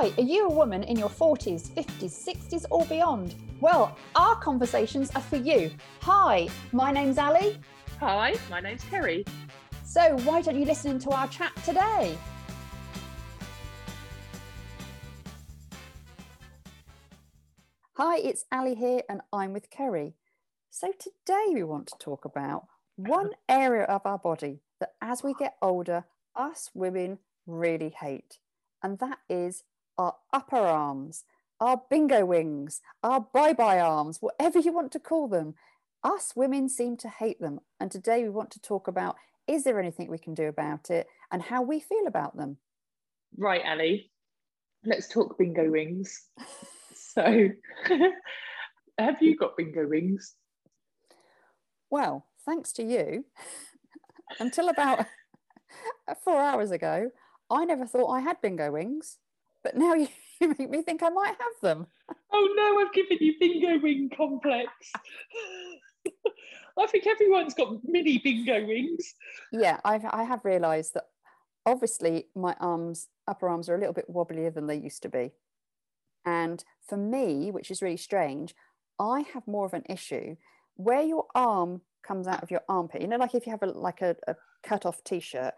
Hi, are you a woman in your 40s, 50s, 60s, or beyond? Well, our conversations are for you. Hi, my name's Ali. Hi, my name's Kerry. So, why don't you listen to our chat today? Hi, it's Ali here, and I'm with Kerry. So, today we want to talk about one area of our body that as we get older, us women really hate, and that is our upper arms, our bingo wings, our bye bye arms, whatever you want to call them. Us women seem to hate them. And today we want to talk about is there anything we can do about it and how we feel about them. Right, Ali, let's talk bingo wings. so, have you got bingo wings? Well, thanks to you, until about four hours ago, I never thought I had bingo wings, but now you, you make me think I might have them. Oh no, I've given you bingo wing complex. I think everyone's got mini bingo wings. Yeah, I've, I have realised that obviously my arms, upper arms, are a little bit wobblier than they used to be. And for me, which is really strange, I have more of an issue where your arm comes out of your armpit. You know, like if you have a like a, a cut off t-shirt,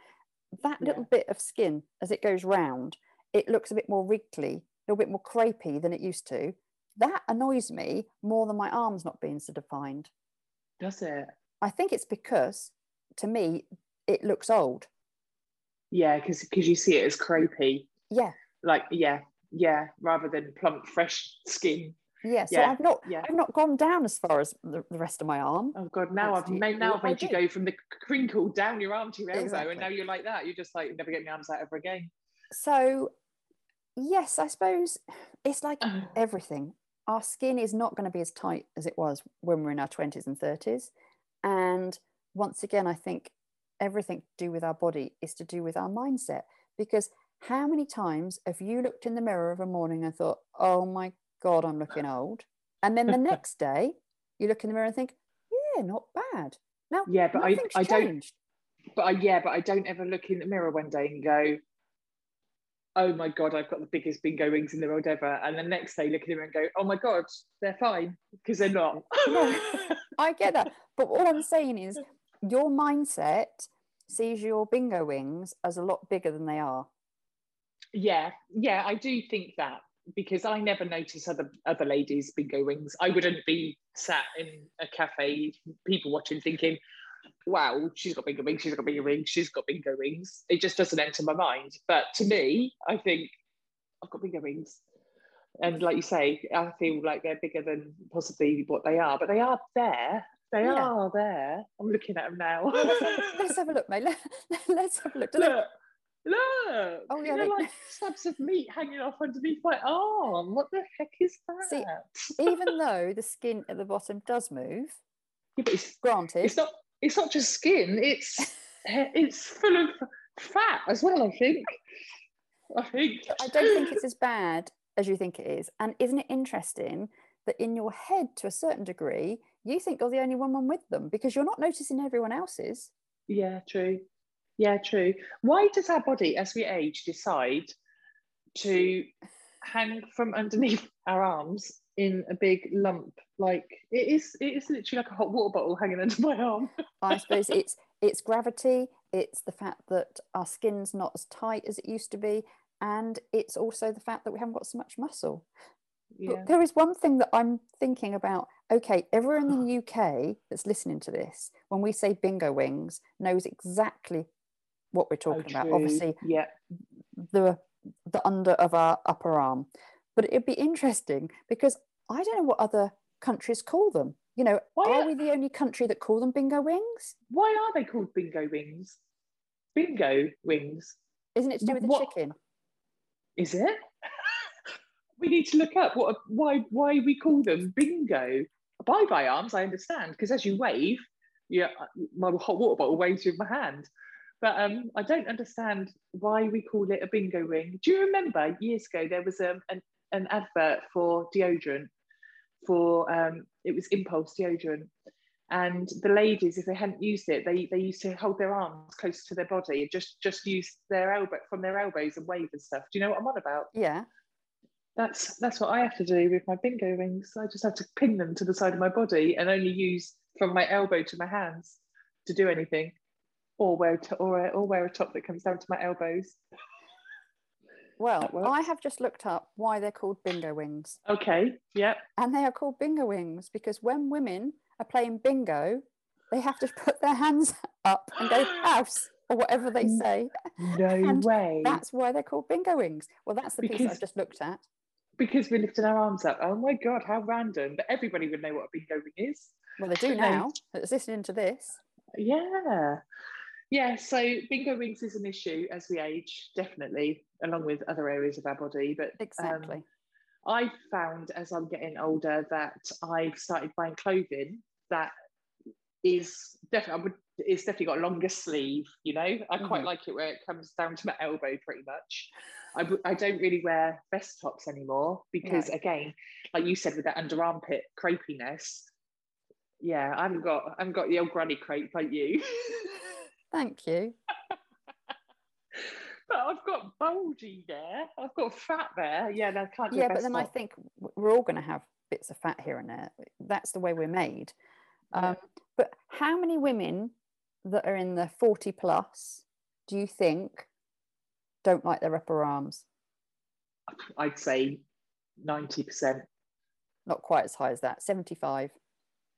that Yeah. little bit of skin as it goes round, it looks a bit more wriggly, a little bit more crepey than it used to. That annoys me more than my arms not being so defined. Does it? I think it's because to me it looks old. Yeah, because because you see it as crepey. Yeah, Like, yeah, yeah, rather than plump, fresh skin. yeah. So Yeah, I've not yeah. I've not gone down as far as the, the rest of my arm. Oh God! Now Thanks I've made you. now I've made you go from the crinkle down your arm to your elbow, Exactly. and now you're like that. You're just like never get my arms out ever again. So yes, I suppose it's like everything. Our skin is not going to be as tight as it was when we're in our 20s and 30s. And once again, I think everything to do with our body is to do with our mindset. Because how many times have you looked in the mirror of a morning and thought, oh my God, I'm looking old? And then the next day, you look in the mirror and think, yeah, not bad. Now, Yeah, but I- I don't- But I, yeah, but I don't ever look in the mirror one day and go, "Oh my god, I've got the biggest bingo wings in the world ever," and the next day look at the mirror and go, "Oh my god, they're fine," because they're not. No. I get that. But all I'm saying is your mindset sees your bingo wings as a lot bigger than they are. yeah, yeah, I do think that because I never notice other other ladies' bingo wings. I wouldn't be sat in a cafe, people watching, thinking, "Wow, she's got bingo wings. She's got bingo wings. She's got bingo wings." It just doesn't enter my mind. But to me, I think I've got bingo wings. And like you say, I feel like they're bigger than possibly what they are, but they are there. They Yeah. are there. I'm looking at them now. Let's have a look, mate. Let, let's have a look. Do they- look, look. Oh, yeah, they're they- like slabs of meat hanging off underneath my arm. What the heck is that? See, Even though the skin at the bottom does move, Yeah, but it's, granted, it's not. It's not just skin. It's it's full of fat as well. I think. I think. I don't think it's as bad as you think it is. And isn't it interesting that in your head, to a certain degree, you think you're the only woman with them because you're not noticing everyone else's? Yeah, true. Yeah, true. Why does our body, as we age, decide to hang from underneath our arms in a big lump? Like it is, it is literally like a hot water bottle hanging under my arm. I suppose it's it's gravity, it's the fact that our skin's not as tight as it used to be, and it's also the fact that we haven't got so much muscle. But there is one thing that I'm thinking about. Okay, everyone in the UK that's listening to this, when we say bingo wings, knows exactly what we're Oh, talking about. Obviously, Yeah. the the under of our upper arm. But it'd be interesting because I don't know what other countries call them. You know, Why are are- we the only country that call them bingo wings? Why are they called bingo wings? Bingo wings. Isn't it to do with the What- chicken? Is it? we need to look up what why why we call them bingo. Bye bye arms, I understand, because as you wave, yeah, my hot water bottle waves with my hand. But um, I don't understand why we call it a bingo wing. Do you remember years ago there was um, an, an advert for deodorant for um, it was Impulse deodorant, and the ladies, if they hadn't used it, they they used to hold their arms close to their body and just just use their elbow from their elbows and wave and stuff. Do you know what I'm on about? Yeah. That's that's what I have to do with my bingo wings. I just have to pin them to the side of my body and only use from my elbow to my hands to do anything, or wear t- or or wear a top that comes down to my elbows. Well, I have just looked up why they're called bingo wings. Okay. Yep. And they are called bingo wings because when women are playing bingo, they have to put their hands up and go house or whatever they say. No And way. That's why they're called bingo wings. Well, that's the piece I've just looked at. because we're lifting our arms up. Oh my god, how random! But everybody would know what a bingo wing is. Well, they do No. now. That's listening to this. Yeah. Yeah, so bingo wings is an issue as we age, definitely, along with other areas of our body. But um, Exactly. I've found as I'm getting older that I've started buying clothing that is definitely I would it's definitely got a longer sleeve, you know. I quite Mhm. like it where it comes down to my elbow pretty much. I, w- I don't really wear vest tops anymore because No. again, like you said with that under armpit crepiness, yeah, I haven't got I haven't got the old granny crepe like you. Thank you. but I've got bulgy there. I've got fat there. Yeah, no, I can't Yeah, but then I think we're all going to have bits of fat here and there. That's the way we're made. Yeah. Um, but how many women that are in the 40 plus do you think don't like their upper arms? I'd say 90%. Not quite as high as that. 75.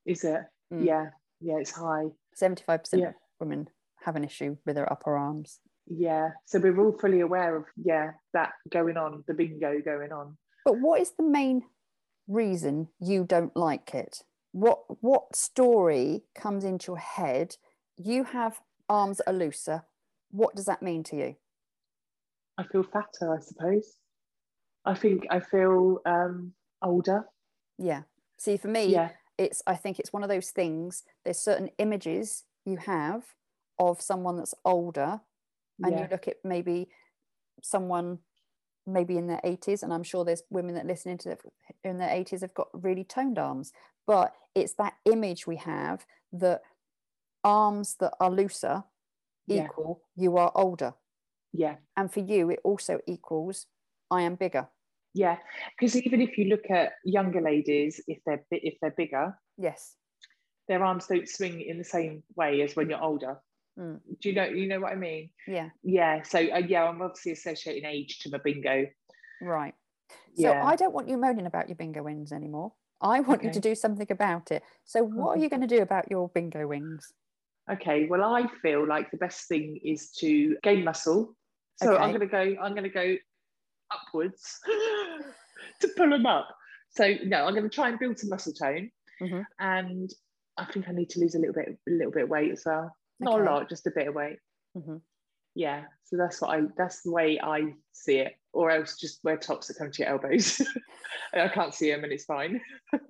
Is it? Mm. Yeah. Yeah, it's high. 75% Yeah. of women have an issue with their upper arms. Yeah. So we're all fully aware of, yeah, that going on, the bingo going on. But what is the main reason you don't like it? What what story comes into your head? You have arms are looser. What does that mean to you? I feel fatter, I suppose. I think I feel um, older. Yeah. See, for me, Yeah. it's I think it's one of those things. There's certain images you have of someone that's older, and yeah. you look at maybe someone maybe in their 80s, and I'm sure there's women that listen to it in their 80s have got really toned arms. But it's that image we have that arms that are looser Yeah. equal you are older, Yeah. and for you it also equals I am bigger. Yeah. Because even if you look at younger ladies, if they're if they're bigger, Yes. their arms don't swing in the same way as when you're older. Mm. Do you know you know what I mean? Yeah. Yeah. So uh, yeah, I'm obviously associating age to my bingo. Right. So Yeah. I don't want you moaning about your bingo wings anymore. I want you to do something about it. So what are you going to do about your bingo wings? Okay, well, I feel like the best thing is to gain muscle. So I'm going to go. I'm going to go upwards to pull them up. So no, I'm going to try and build some muscle tone, Mhm. and I think I need to lose a little bit, a little bit of weight as well. Not Okay. a lot, just a bit of weight. Mhm. Yeah, so that's what I. That's the way I see it. Or else just wear tops that come to your elbows. I can't see them, and it's fine.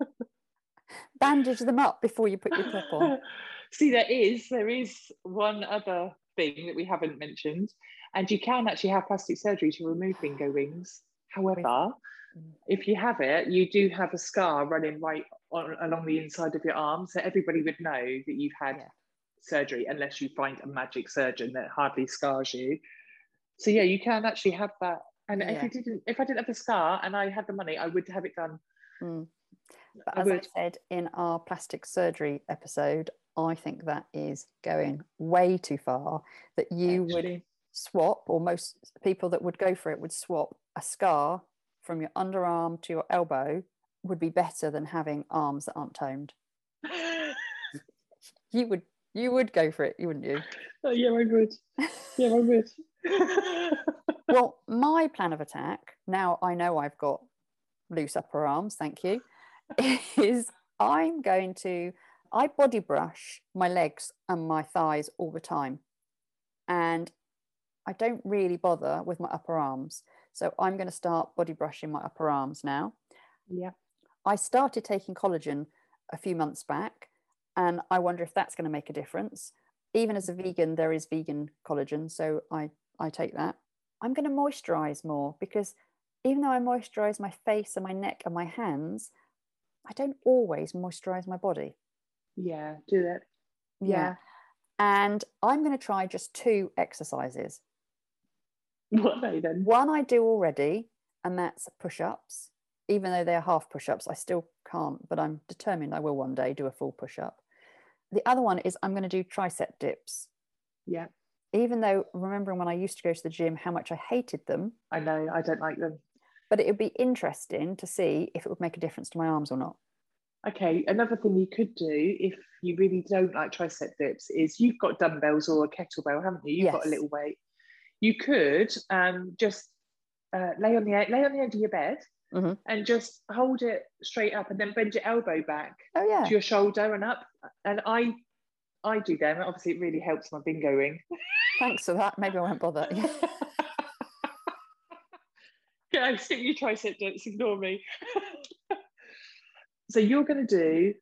Bandage them up before you put your top on. See, there is there is one other thing that we haven't mentioned, and you can actually have plastic surgery to remove bingo wings. However, Mm. if you have it, you do have a scar running right on, along the inside of your arm, so everybody would know that you've had Yeah. Surgery, unless you find a magic surgeon that hardly scars you. So yeah, you can actually have that. And if you didn't, if I didn't have the scar and I had the money, I would have it done. Mm. But I as I said in our plastic surgery episode, I think that is going way too far. That you would swap, or most people that would go for it would swap a scar from your underarm to your elbow would be better than having arms that aren't toned. You would you would go for it, you wouldn't you? Oh, yeah, I would. Yeah, I would. well, my plan of attack, now I know I've got loose upper arms, thank you, is I'm going to, I body brush my legs and my thighs all the time. And I don't really bother with my upper arms. So I'm going to start body brushing my upper arms now. yeah. I started taking collagen a few months back, and I wonder if that's going to make a difference. Even as a vegan, there is vegan collagen, so I, I take that. I'm going to moisturize more because even though I moisturize my face and my neck and my hands, I don't always moisturize my body. Yeah, do that. Yeah. And I'm going to try just two exercises. What are they then? One I do already, and that's push ups. Even though they're half push ups, I still can't, but I'm determined I will one day do a full push up. The other one is I'm going to do tricep dips. Yeah. Even though remembering when I used to go to the gym, how much I hated them, I know. I don't like them. but it would be interesting to see if it would make a difference to my arms or not. Okay, another thing you could do if you really don't like tricep dips is you've got dumbbells or a kettlebell, haven't you? You've got a little weight. You could um, just uh, lay on the lay on the end of your bed Mhm. and just hold it straight up, and then bend your elbow back Oh, yeah. to your shoulder and up. And I I do them. Obviously, it really helps my bingoing. Thanks for that. Maybe I won't bother. Yeah, skip your tricep dips, ignore me. so you're going to do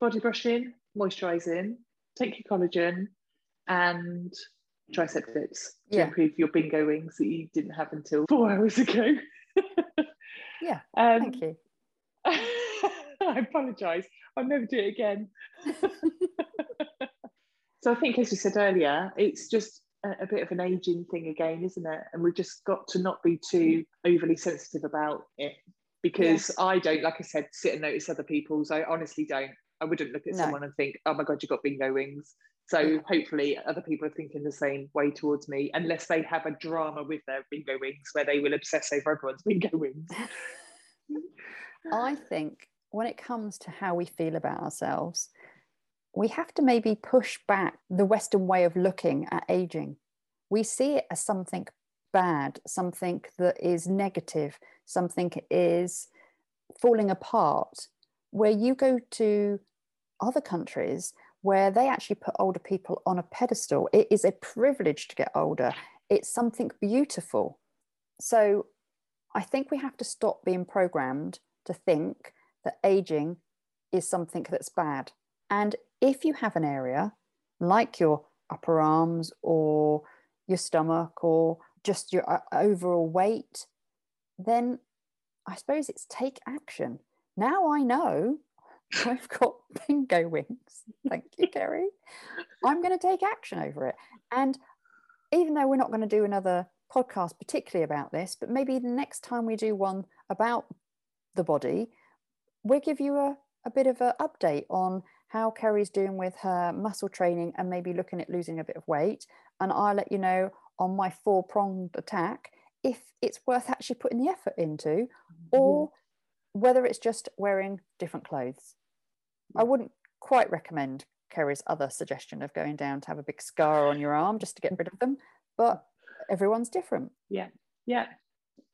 body brushing, moisturising, take your collagen, and tricep dips to Yeah. improve your bingo wings that you didn't have until four hours ago. Yeah, um, Thank you. I apologise. I'll never do it again. so I think, as you said earlier, it's just a, a bit of an aging thing again, isn't it? And we've just got to not be too overly sensitive about it because I don't, like I said, sit and notice other people's. I honestly don't. I wouldn't look at No. someone and think, oh my God, you've got bingo wings. So hopefully other people are thinking the same way towards me, unless they have a drama with their bingo wings where they will obsess over everyone's bingo wings. I think when it comes to how we feel about ourselves, we have to maybe push back the Western way of looking at aging. We see it as something bad, something that is negative, something is falling apart. Where you go to other countries where they actually put older people on a pedestal, it is a privilege to get older, it's something beautiful. So I think we have to stop being programmed to think that aging is something that's bad. And if you have an area like your upper arms or your stomach or just your uh, overall weight, then I suppose it's take action. Now I know I've got bingo wings. Thank you, Kerry. I'm going to take action over it. And even though we're not going to do another podcast particularly about this, but maybe the next time we do one about the body, we'll give you a, a bit of an update on how Kerry's doing with her muscle training and maybe looking at losing a bit of weight. And I'll let you know on my four pronged attack if it's worth actually putting the effort into or whether it's just wearing different clothes. I wouldn't quite recommend Kerry's other suggestion of going down to have a big scar on your arm just to get rid of them, but everyone's different. Yeah, yeah.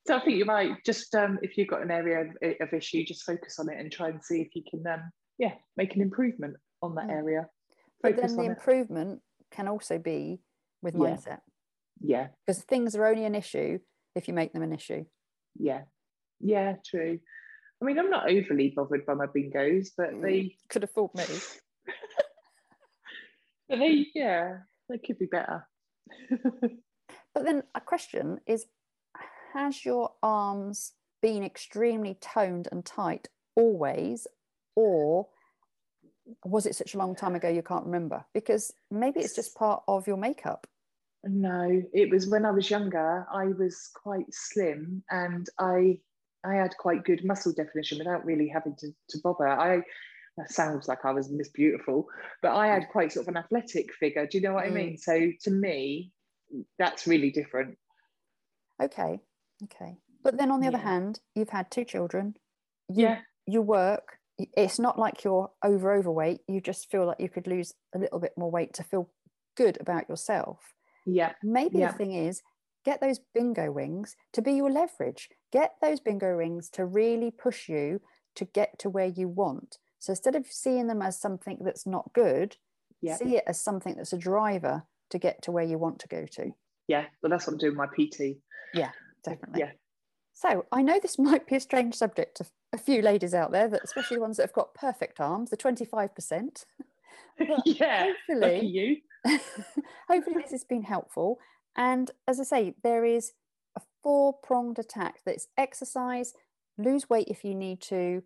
So I think you're right. Just um, if you've got an area of, of issue, just focus on it and try and see if you can, um, yeah, make an improvement on that Mm. area. But then the on it. improvement can also be with Yeah. mindset Yeah, because things are only an issue if you make them an issue. yeah, yeah. True. I mean, I'm not overly bothered by my bingos, but Mm. they, Could have fooled me. but they, yeah, they could be better. But then a question is Has your arms been extremely toned and tight always, or was it such a long time ago you can't remember? Because maybe it's just part of your makeup. No, it was when I was younger. I was quite slim, and I I had quite good muscle definition without really having to, to bother. I that sounds like I was Miss Beautiful, but I had quite sort of an athletic figure. Do you know what I Mm. mean? So to me, that's really different. Okay. Okay. But then on the other hand, you've had two children. You, Yeah, You work. It's not like you're over overweight. You just feel like you could lose a little bit more weight to feel good about yourself. yeah, Maybe Yeah. the thing is, get those bingo wings to be your leverage. Get those bingo wings to really push you to get to where you want. So instead of seeing them as something that's not good, Yeah. see it as something that's a driver to get to where you want to go to. yeah. Well, that's what I'm doing with my PT. Yeah, definitely. Yeah, So I know this might be a strange subject to a few ladies out there, that especially the ones that have got perfect arms, the 25%. Yeah. Hopefully, you. hopefully this has been helpful. And as I say, there is a four pronged attack that's exercise, lose weight if you need to,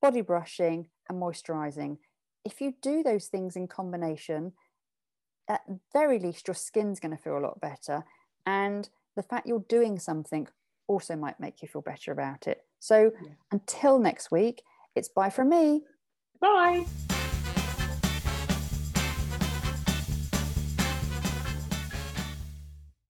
body brushing, and moisturizing. If you do those things in combination, at very least, your skin's going to feel a lot better. And the fact you're doing something also might make you feel better about it. So Yeah. until next week, it's bye from me. Bye.